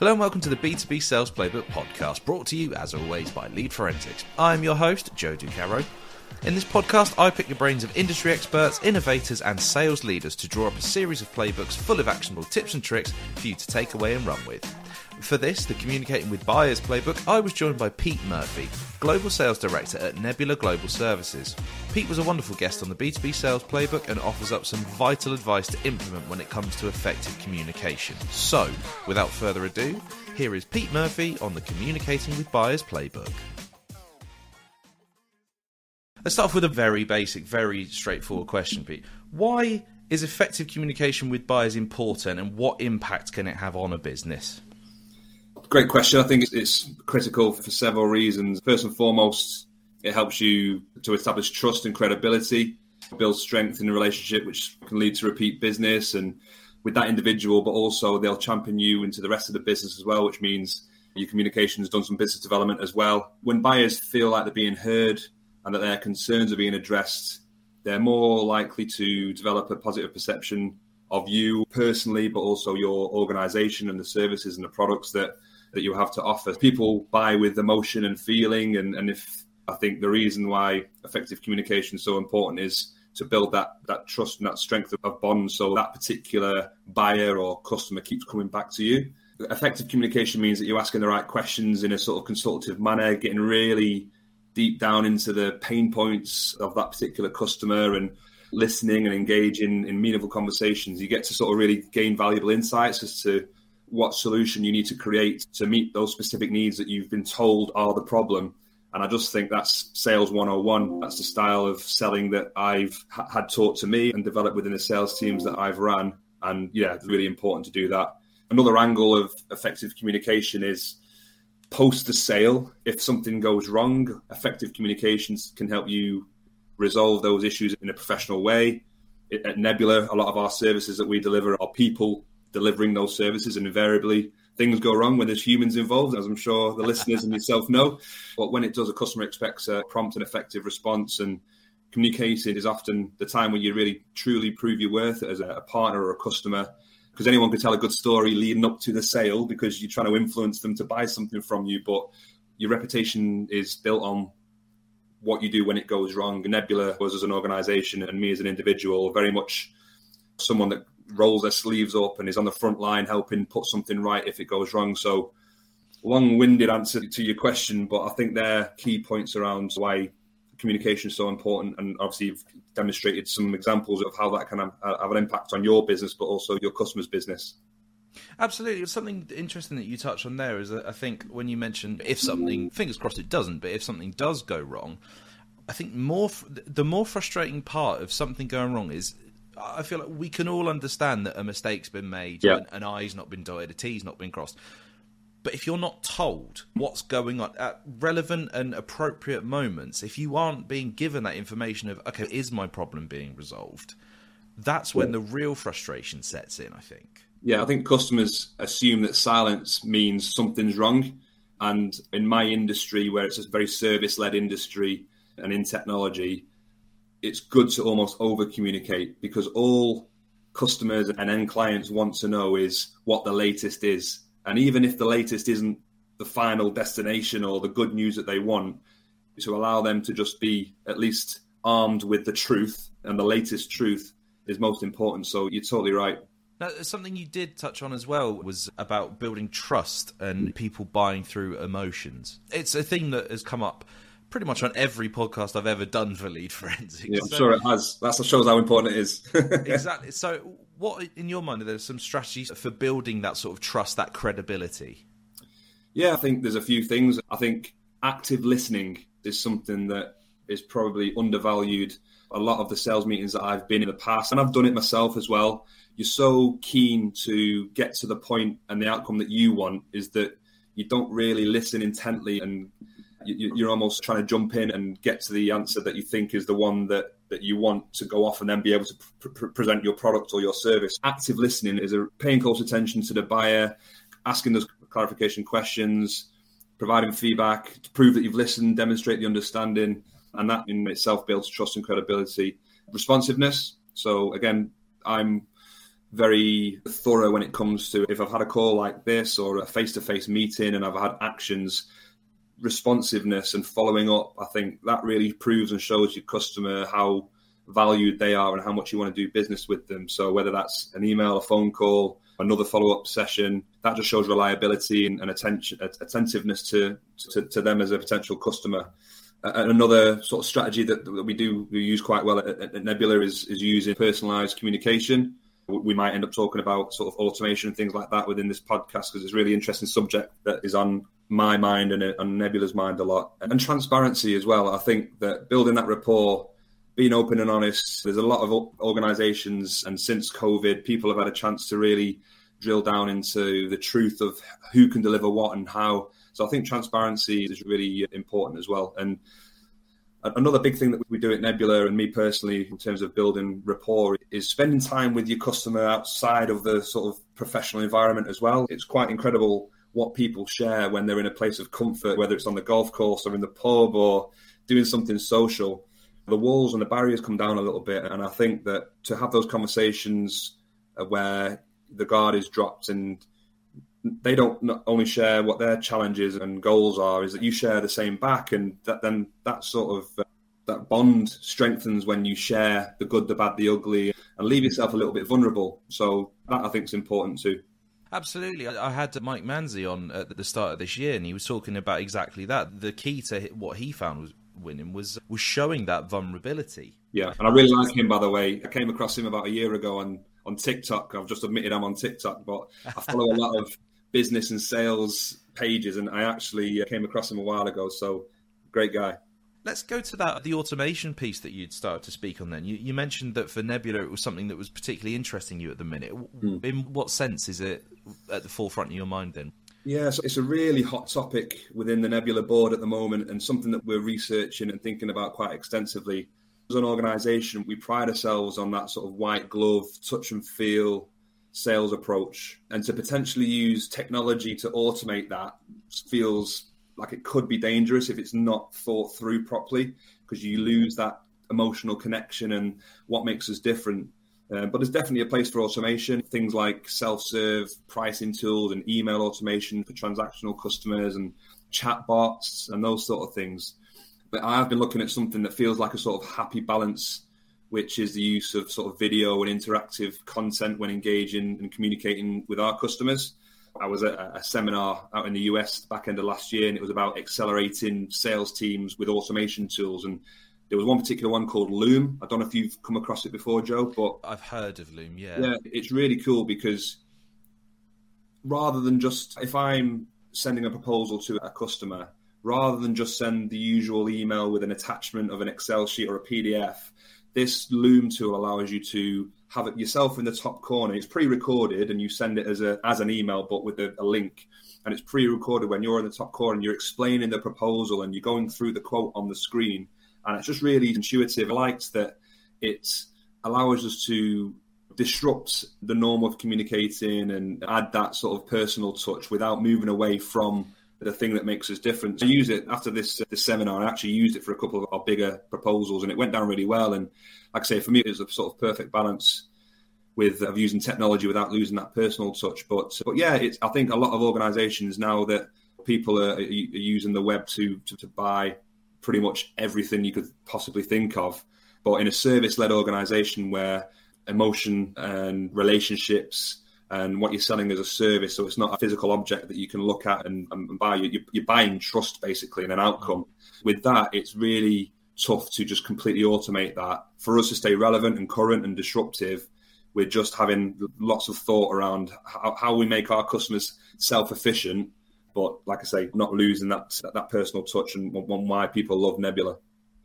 Hello and welcome to the B2B Sales Playbook podcast, brought to you as always by Lead Forensics. I'm your host, Joe Ducarreaux. In this podcast, I pick the brains of industry experts, innovators, and sales leaders to draw up a series of playbooks full of actionable tips and tricks for you to take away and run with. For this, the Communicating with Buyers playbook, I was joined by Pete Murphy, Global Sales Director at Nebula Global Services. Pete was a wonderful guest on the B2B Sales playbook and offers up some vital advice to implement when it comes to effective communication. So, without further ado, here is Pete Murphy on the Communicating with Buyers playbook. Let's start off with a very basic, very straightforward question, Pete. Why is effective communication with buyers important and what impact can it have on a business? Great question. I think it's critical for several reasons. First and foremost, it helps you to establish trust and credibility, build strength in the relationship, which can lead to repeat business and with that individual, but also they'll champion you into the rest of the business as well, which means your communication has done some business development as well. When buyers feel like they're being heard and that their concerns are being addressed, they're more likely to develop a positive perception of you personally, but also your organization and the services and the products that that you have to offer. People buy with emotion and feeling, and, and if I think the reason why effective communication is so important is to build that that trust and that strength of bond, so that particular buyer or customer keeps coming back to you. Effective communication means that you're asking the right questions in a sort of consultative manner, getting really deep down into the pain points of that particular customer and listening and engaging in meaningful conversations. You get to sort of really gain valuable insights as to what solution you need to create to meet those specific needs that you've been told are the problem. And I just think that's sales 101. That's the style of selling that I've ha- had taught to me and developed within the sales teams that I've run. And yeah, it's really important to do that. Another angle of effective communication is post the sale. If something goes wrong, effective communications can help you resolve those issues in a professional way. At Nebula, a lot of our services that we deliver are people delivering those services, and invariably things go wrong when there's humans involved, as I'm sure the listeners and yourself know. But when it does, a customer expects a prompt and effective response, and communicating is often the time when you really truly prove your worth as a partner or a customer. Because anyone can tell a good story leading up to the sale because you're trying to influence them to buy something from you, but your reputation is built on what you do when it goes wrong. Nebula was as an organization and me as an individual very much someone that rolls their sleeves up and is on the front line helping put something right if it goes wrong. So, long-winded answer to your question, but I think they're key points around why communication is so important. And obviously, you've demonstrated some examples of how that can have, uh, have an impact on your business, but also your customers' business. Absolutely. Something interesting that you touched on there is that I think when you mentioned if something, fingers crossed it doesn't, but if something does go wrong, I think more the more frustrating part of something going wrong is I feel like we can all understand that a mistake's been made, yeah. an, I's not been dotted, a T's not been crossed. But if you're not told what's going on at relevant and appropriate moments, if you aren't being given that information of, okay, is my problem being resolved? That's when the real frustration sets in, I think. Yeah, I think customers assume that silence means something's wrong. And in my industry, where it's a very service led industry and in technology, it's good to almost over communicate because all customers and end clients want to know is what the latest is. And even if the latest isn't the final destination or the good news that they want, to allow them to just be at least armed with the truth and the latest truth is most important. So you're totally right. Now, something you did touch on as well was about building trust and people buying through emotions. It's a theme that has come up pretty much on every podcast I've ever done for Lead Forensics. Yeah, I'm so, sure it has. That shows how important it is. exactly. So, what in your mind are there some strategies for building that sort of trust, that credibility? Yeah, I think there's a few things. I think active listening is something that is probably undervalued. A lot of the sales meetings that I've been in the past, and I've done it myself as well. You're so keen to get to the point, and the outcome that you want is that you don't really listen intently and you're almost trying to jump in and get to the answer that you think is the one that that you want to go off and then be able to pr- pr- present your product or your service. Active listening is a paying close attention to the buyer, asking those clarification questions, providing feedback to prove that you've listened, demonstrate the understanding, and that in itself builds trust and credibility. Responsiveness. So again, I'm very thorough when it comes to if I've had a call like this or a face to face meeting and I've had actions, responsiveness and following up. I think that really proves and shows your customer how valued they are and how much you want to do business with them. So whether that's an email, a phone call, another follow up session, that just shows reliability and, and attention, attentiveness to, to, to them as a potential customer. And another sort of strategy that, that we do we use quite well at, at Nebula is, is using personalized communication we might end up talking about sort of automation and things like that within this podcast because it's a really interesting subject that is on my mind and on Nebula's mind a lot. And transparency as well. I think that building that rapport, being open and honest, there's a lot of organizations, and since COVID, people have had a chance to really drill down into the truth of who can deliver what and how. So I think transparency is really important as well. And Another big thing that we do at Nebula, and me personally, in terms of building rapport, is spending time with your customer outside of the sort of professional environment as well. It's quite incredible what people share when they're in a place of comfort, whether it's on the golf course or in the pub or doing something social. The walls and the barriers come down a little bit. And I think that to have those conversations where the guard is dropped and they don't only share what their challenges and goals are, is that you share the same back, and that then that sort of uh, that bond strengthens when you share the good, the bad, the ugly, and leave yourself a little bit vulnerable. So that I think is important too. Absolutely. I had Mike Manzi on at the start of this year, and he was talking about exactly that. The key to what he found was winning was was showing that vulnerability. Yeah, and I really like him. By the way, I came across him about a year ago on on TikTok. I've just admitted I'm on TikTok, but I follow a lot of business and sales pages, and I actually uh, came across him a while ago. So great guy. Let's go to that the automation piece that you'd started to speak on. Then you, you mentioned that for Nebula it was something that was particularly interesting you at the minute. Mm. In what sense is it at the forefront of your mind then? Yeah, so it's a really hot topic within the Nebula board at the moment, and something that we're researching and thinking about quite extensively. As an organisation, we pride ourselves on that sort of white glove, touch and feel sales approach and to potentially use technology to automate that feels like it could be dangerous if it's not thought through properly because you lose that emotional connection and what makes us different. Uh, but there's definitely a place for automation. Things like self-serve pricing tools and email automation for transactional customers and chat bots and those sort of things. But i've been looking at something that feels like a sort of happy balance which is the use of sort of video and interactive content when engaging and communicating with our customers. I was at a seminar out in the US back end of last year, and it was about accelerating sales teams with automation tools. And there was one particular one called Loom. I don't know if you've come across it before, Joe, but I've heard of Loom. Yeah, yeah, it's really cool because rather than just if I'm sending a proposal to a customer, rather than just send the usual email with an attachment of an Excel sheet or a PDF, this Loom tool allows you to have it yourself in the top corner. It's pre-recorded, and you send it as a as an email, but with a, a link. And it's pre-recorded when you're in the top corner and you're explaining the proposal and you're going through the quote on the screen. And it's just really intuitive. I liked that it allows us to disrupt the norm of communicating and add that sort of personal touch without moving away from the thing that makes us different. I use it after this uh, this seminar. I actually used it for a couple of our bigger proposals, and it went down really well. And like I say, for me, it was a sort of perfect balance with of using technology without losing that personal touch. But but yeah, it's I think a lot of organisations now that people are, are using the web to, to, to buy pretty much everything you could possibly think of. But in a service led organisation where emotion and relationships and what you're selling is a service. So it's not a physical object that you can look at and, and buy. You're, you're, buying trust basically and an outcome. With that, it's really tough to just completely automate that. For us to stay relevant and current and disruptive, we're just having lots of thought around how, how we make our customers self efficient. But like I say, not losing that that personal touch and why people love Nebula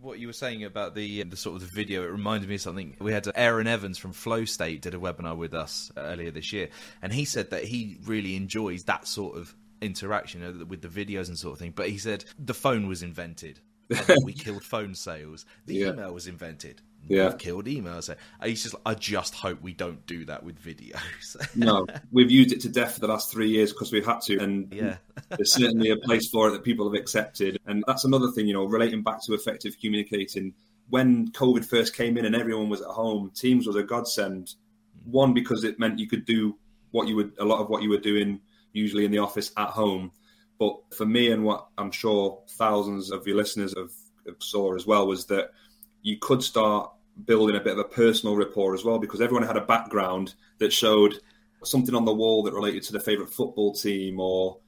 what you were saying about the the sort of the video, it reminded me of something. We had Aaron Evans from Flow State did a webinar with us earlier this year, and he said that he really enjoys that sort of interaction uh, with the videos and sort of thing. But he said the phone was invented. we killed phone sales. The yeah. email was invented yeah. killed emails. So he's just, I just hope we don't do that with videos. no, we've used it to death for the last three years because we've had to, and yeah. there's certainly a place for it that people have accepted. And that's another thing, you know, relating back to effective communicating. When COVID first came in and everyone was at home, Teams was a godsend. one because it meant you could do what you would a lot of what you were doing usually in the office at home. But for me and what I'm sure thousands of your listeners have, have saw as well was that you could start building a bit of a personal rapport as well because everyone had a background that showed something on the wall that related to their favorite football team or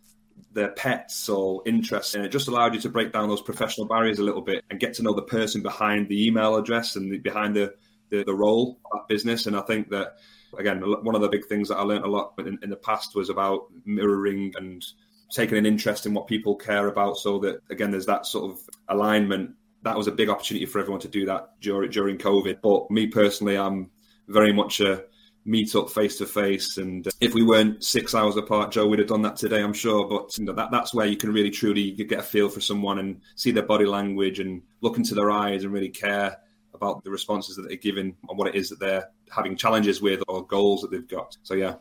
their pets or interests. And it just allowed you to break down those professional barriers a little bit and get to know the person behind the email address and the, behind the, the, the role of that business. And I think that, again, one of the big things that I learned a lot in, in the past was about mirroring and taking an interest in what people care about so that, again, there's that sort of alignment that was a big opportunity for everyone to do that during during COVID. But me personally, I'm very much a meet up face to face. And if we weren't six hours apart, Joe, would have done that today, I'm sure. But you know, that that's where you can really truly get a feel for someone and see their body language and look into their eyes and really care about the responses that they're giving and what it is that they're having challenges with or goals that they've got. So yeah.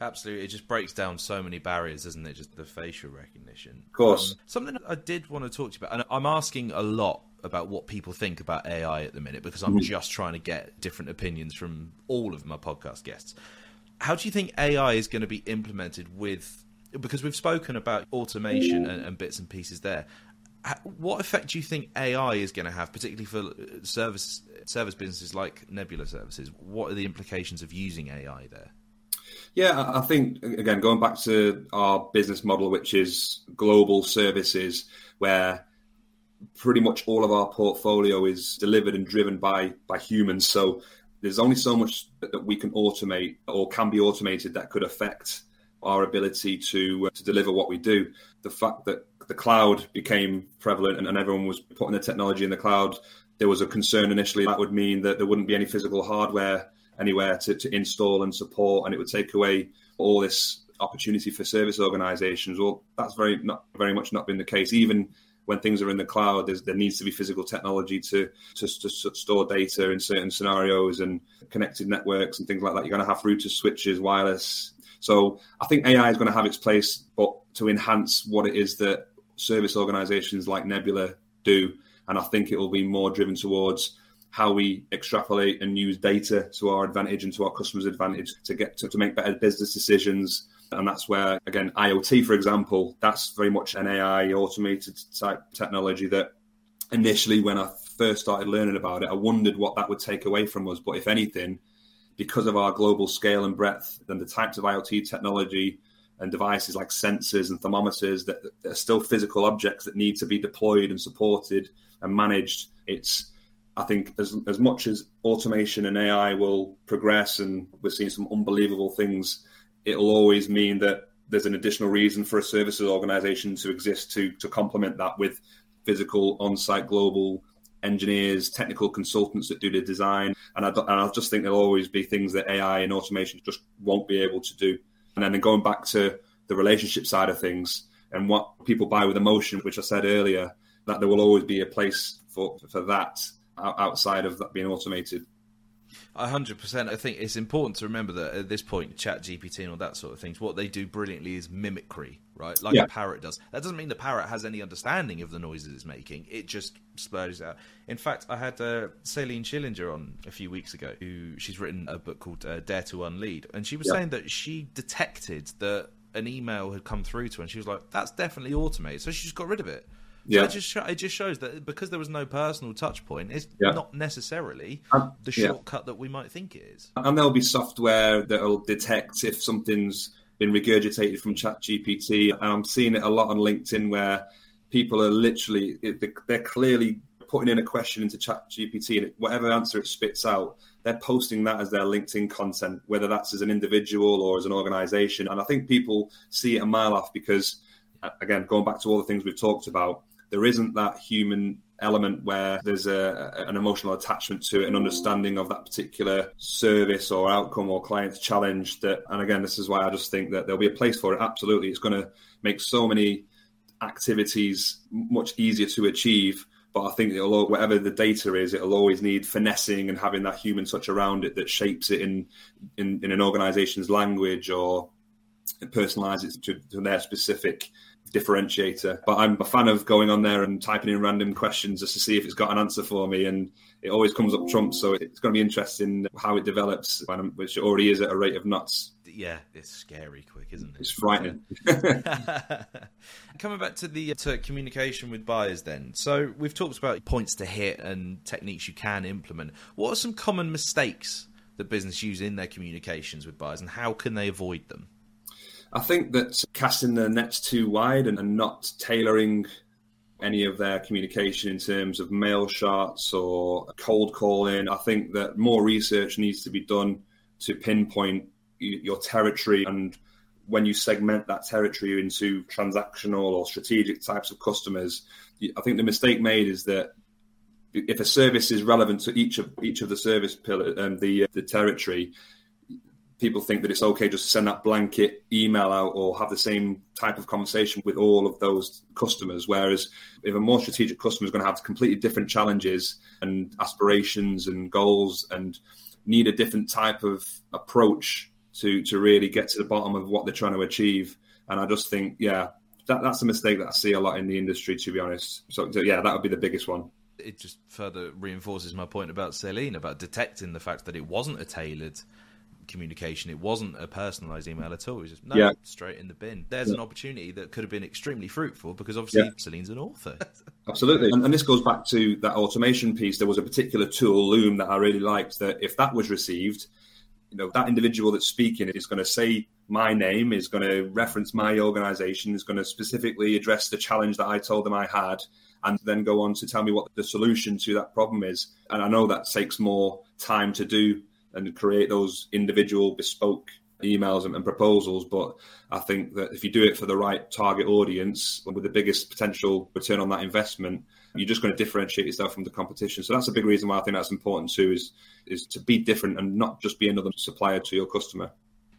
Absolutely, it just breaks down so many barriers, doesn't it? Just the facial recognition. Of course. Um, something I did want to talk to you about, and I'm asking a lot about what people think about AI at the minute because I'm mm-hmm. just trying to get different opinions from all of my podcast guests. How do you think AI is going to be implemented with? Because we've spoken about automation and, and bits and pieces there. What effect do you think AI is going to have, particularly for service service businesses like Nebula Services? What are the implications of using AI there? Yeah, I think again going back to our business model, which is global services, where pretty much all of our portfolio is delivered and driven by by humans. So there's only so much that we can automate or can be automated that could affect our ability to uh, to deliver what we do. The fact that the cloud became prevalent and, and everyone was putting the technology in the cloud, there was a concern initially that would mean that there wouldn't be any physical hardware anywhere to, to install and support, and it would take away all this opportunity for service organizations. Well, that's very not very much not been the case. Even when things are in the cloud, there needs to be physical technology to, to, to store data in certain scenarios and connected networks and things like that. You're going to have routers, switches, wireless. So I think AI is going to have its place, but to enhance what it is that service organizations like Nebula do. And I think it will be more driven towards how we extrapolate and use data to our advantage and to our customers' advantage to get to, to make better business decisions. And that's where, again, IoT, for example, that's very much an AI automated type technology that initially, when I first started learning about it, I wondered what that would take away from us. But if anything, because of our global scale and breadth and the types of IoT technology and devices like sensors and thermometers that, that are still physical objects that need to be deployed and supported and managed, it's I think as as much as automation and AI will progress, and we're seeing some unbelievable things, it'll always mean that there's an additional reason for a services organization to exist to to complement that with physical on-site global engineers, technical consultants that do the design, and I, and I just think there'll always be things that AI and automation just won't be able to do. And then going back to the relationship side of things and what people buy with emotion, which I said earlier, that there will always be a place for for that outside of that being automated. hundred percent. I think it's important to remember that at this point, Chat GPT and all that sort of things, what they do brilliantly is mimicry, right? Like yeah. a parrot does. That doesn't mean the parrot has any understanding of the noises it's making. It just spurs out. In fact, I had uh, Celine Schillinger on a few weeks ago, who she's written a book called uh, Dare to Unlead, and she was yeah. saying that she detected that an email had come through to her, and she was like, "That's definitely automated," so she just got rid of it. Yeah. So it just it just shows that because there was no personal touch point, it's yeah. not necessarily um, the shortcut yeah. that we might think it is. And there'll be software that'll detect if something's been regurgitated from ChatGPT. And I'm seeing it a lot on LinkedIn where people are literally they're clearly putting in a question into ChatGPT and whatever answer it spits out, they're posting that as their LinkedIn content, whether that's as an individual or as an organization. And I think people see it a mile off because, again, going back to all the things we've talked about, there isn't that human element where there's a, an emotional attachment to it, an understanding of that particular service or outcome or client's challenge. That, and again, this is why I just think that there'll be a place for it. Absolutely, it's going to make so many activities much easier to achieve. But I think it'll, whatever the data is, it'll always need finessing and having that human touch around it that shapes it in in, in an organization's language or personalizes it to, to their specific differentiator. But I'm a fan of going on there and typing in random questions just to see if it's got an answer for me. And it always comes up trump. So it's going to be interesting how it develops, which it already is at a rate of knots. Yeah, it's scary quick, isn't it? It's frightening. Coming back to the to communication with buyers, then. So we've talked about points to hit and techniques you can implement. What are some common mistakes that business use in their communications with buyers, and how can they avoid them? I think that casting the nets too wide and, and not tailoring any of their communication in terms of mail shots or cold calling. I think that more research needs to be done to pinpoint your territory and when you segment that territory into transactional or strategic types of customers. I think the mistake made is that if a service is relevant to each of each of the service pillar and um, the the territory, people think that it's okay just to send that blanket email out or have the same type of conversation with all of those customers. Whereas if a more strategic customer is going to have completely different challenges and aspirations and goals and need a different type of approach to to really get to the bottom of what they're trying to achieve. And I just think, yeah, that, that's a mistake that I see a lot in the industry, to be honest. So, so yeah, that would be the biggest one it just further reinforces my point about Celine about detecting the fact that it wasn't a tailored communication. It wasn't a personalized email at all. It was just no, yeah. straight in the bin. There's yeah. an opportunity that could have been extremely fruitful because obviously yeah. Celine's an author. Absolutely, and, and, this goes back to that automation piece. There was a particular tool, Loom, that I really liked. That if that was received, you know, that individual that's speaking is going to say my name, is going to reference my organization, is going to specifically address the challenge that I told them I had, and then go on to tell me what the solution to that problem is. And I know that takes more time to do and create those individual bespoke emails and, and, proposals. But I think that if you do it for the right target audience with the biggest potential return on that investment, you're just going to differentiate yourself from the competition. So that's a big reason why I think that's important too, is is to be different and not just be another supplier to your customer.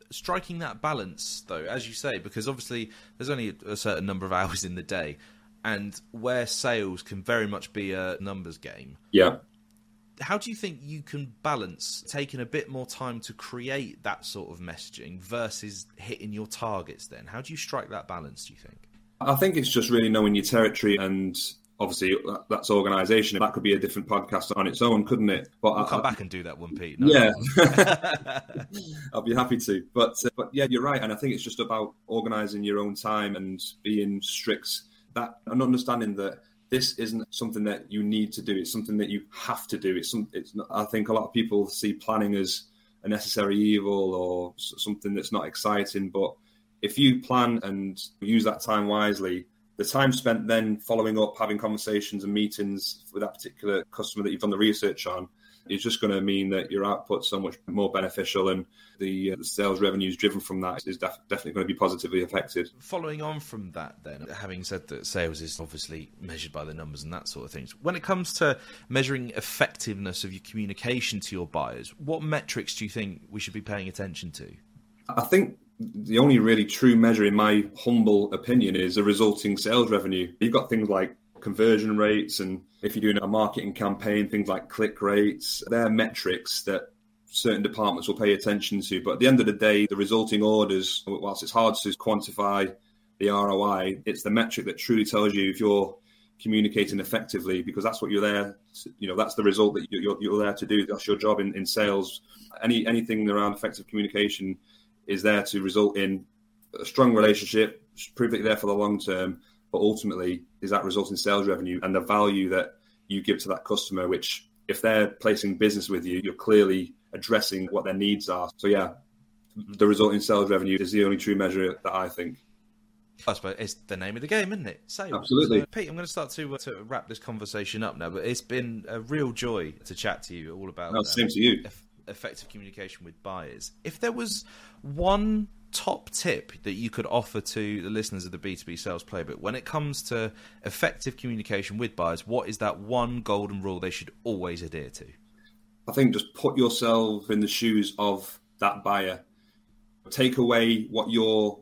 Striking that balance, though, as you say, because obviously there's only a certain number of hours in the day, and where sales can very much be a numbers game. Yeah how do you think you can balance taking a bit more time to create that sort of messaging versus hitting your targets then? How do you strike that balance do you think? I think it's just really knowing your territory and obviously that's organization. That could be a different podcast on its own couldn't it? But we'll I, come back and do that one pete. No, yeah. i'll be happy to. But uh, but yeah you're right. And i think it's just about organizing your own time and being strict. That and understanding that this isn't something that you need to do. It's something that you have to do. It's some. It's. Not, I think a lot of people see planning as a necessary evil or something that's not exciting. But if you plan and use that time wisely, the time spent then following up, having conversations and meetings with that particular customer that you've done the research on, is just going to mean that your output's so much more beneficial and the, uh, the sales revenues driven from that is def- definitely going to be positively affected. Following on from that, then, having said that sales is obviously measured by the numbers and that sort of things, when it comes to measuring effectiveness of your communication to your buyers, what metrics do you think we should be paying attention to? I think the only really true measure, in my humble opinion, is the resulting sales revenue. You've got things like conversion rates and if you're doing a marketing campaign, things like click rates, they're metrics that certain departments will pay attention to. But at the end of the day, the resulting orders, whilst it's hard to quantify the ROI, it's the metric that truly tells you if you're communicating effectively because that's what you're there to, you know that's the result that you're, you're there to do that's your job in, in sales any anything around effective communication is there to result in a strong relationship prove that you're there for the long term but ultimately is that result in sales revenue and the value that you give to that customer which if they're placing business with you you're clearly addressing what their needs are so yeah the result in sales revenue is the only true measure that i think I suppose it's the name of the game, isn't it? Sales. Absolutely. So, Pete, I'm going to start to, uh, to wrap this conversation up now, but it's been a real joy to chat to you all about no, same um, to you. effective communication with buyers. If there was one top tip that you could offer to the listeners of the B2B Sales Playbook when it comes to effective communication with buyers? What is that one golden rule they should always adhere to? I think just put yourself in the shoes of that buyer. Take away what your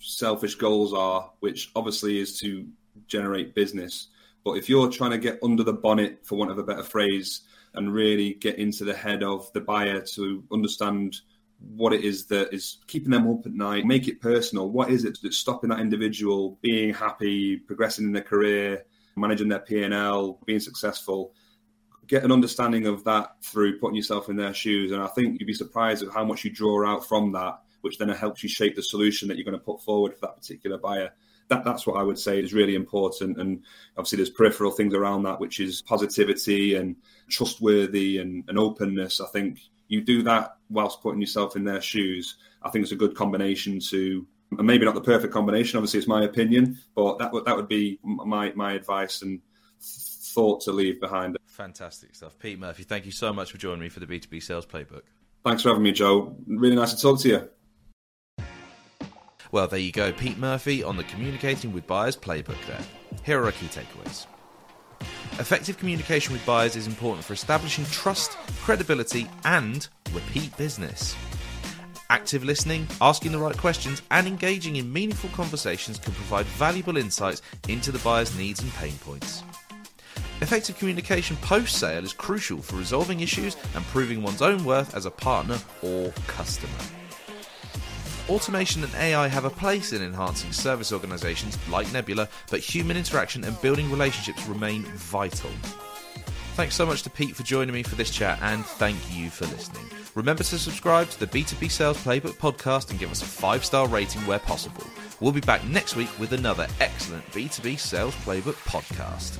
selfish goals are, which obviously is to generate business. But if you're trying to get under the bonnet, for want of a better phrase, and really get into the head of the buyer to understand what it is that is keeping them up at night, make it personal. What is it that's stopping that individual being happy, progressing in their career, managing their P&L, being successful? Get an understanding of that through putting yourself in their shoes. And I think you'd be surprised at how much you draw out from that, which then helps you shape the solution that you're going to put forward for that particular buyer. That, that's what I would say is really important. And obviously, there's peripheral things around that, which is positivity and trustworthy and, and openness. I think you do that whilst putting yourself in their shoes. I think it's a good combination to, and maybe not the perfect combination. Obviously, it's my opinion, but that would that would be my my advice and thought to leave behind. Fantastic stuff, Pete Murphy. Thank you so much for joining me for the B two B Sales Playbook. Thanks for having me, Joe. Really nice to talk to you. Well, there you go, Pete Murphy on the Communicating with Buyers Playbook. There. Here are our key takeaways. Effective communication with buyers is important for establishing trust, credibility, and repeat business. Active listening, asking the right questions, and engaging in meaningful conversations can provide valuable insights into the buyer's needs and pain points. Effective communication post sale is crucial for resolving issues and proving one's own worth as a partner or customer. Automation and AI have a place in enhancing service organizations like Nebula, but human interaction and building relationships remain vital. Thanks so much to Pete for joining me for this chat, and thank you for listening. Remember to subscribe to the B2B Sales Playbook podcast and give us a five star rating where possible. We'll be back next week with another excellent B2B Sales Playbook podcast.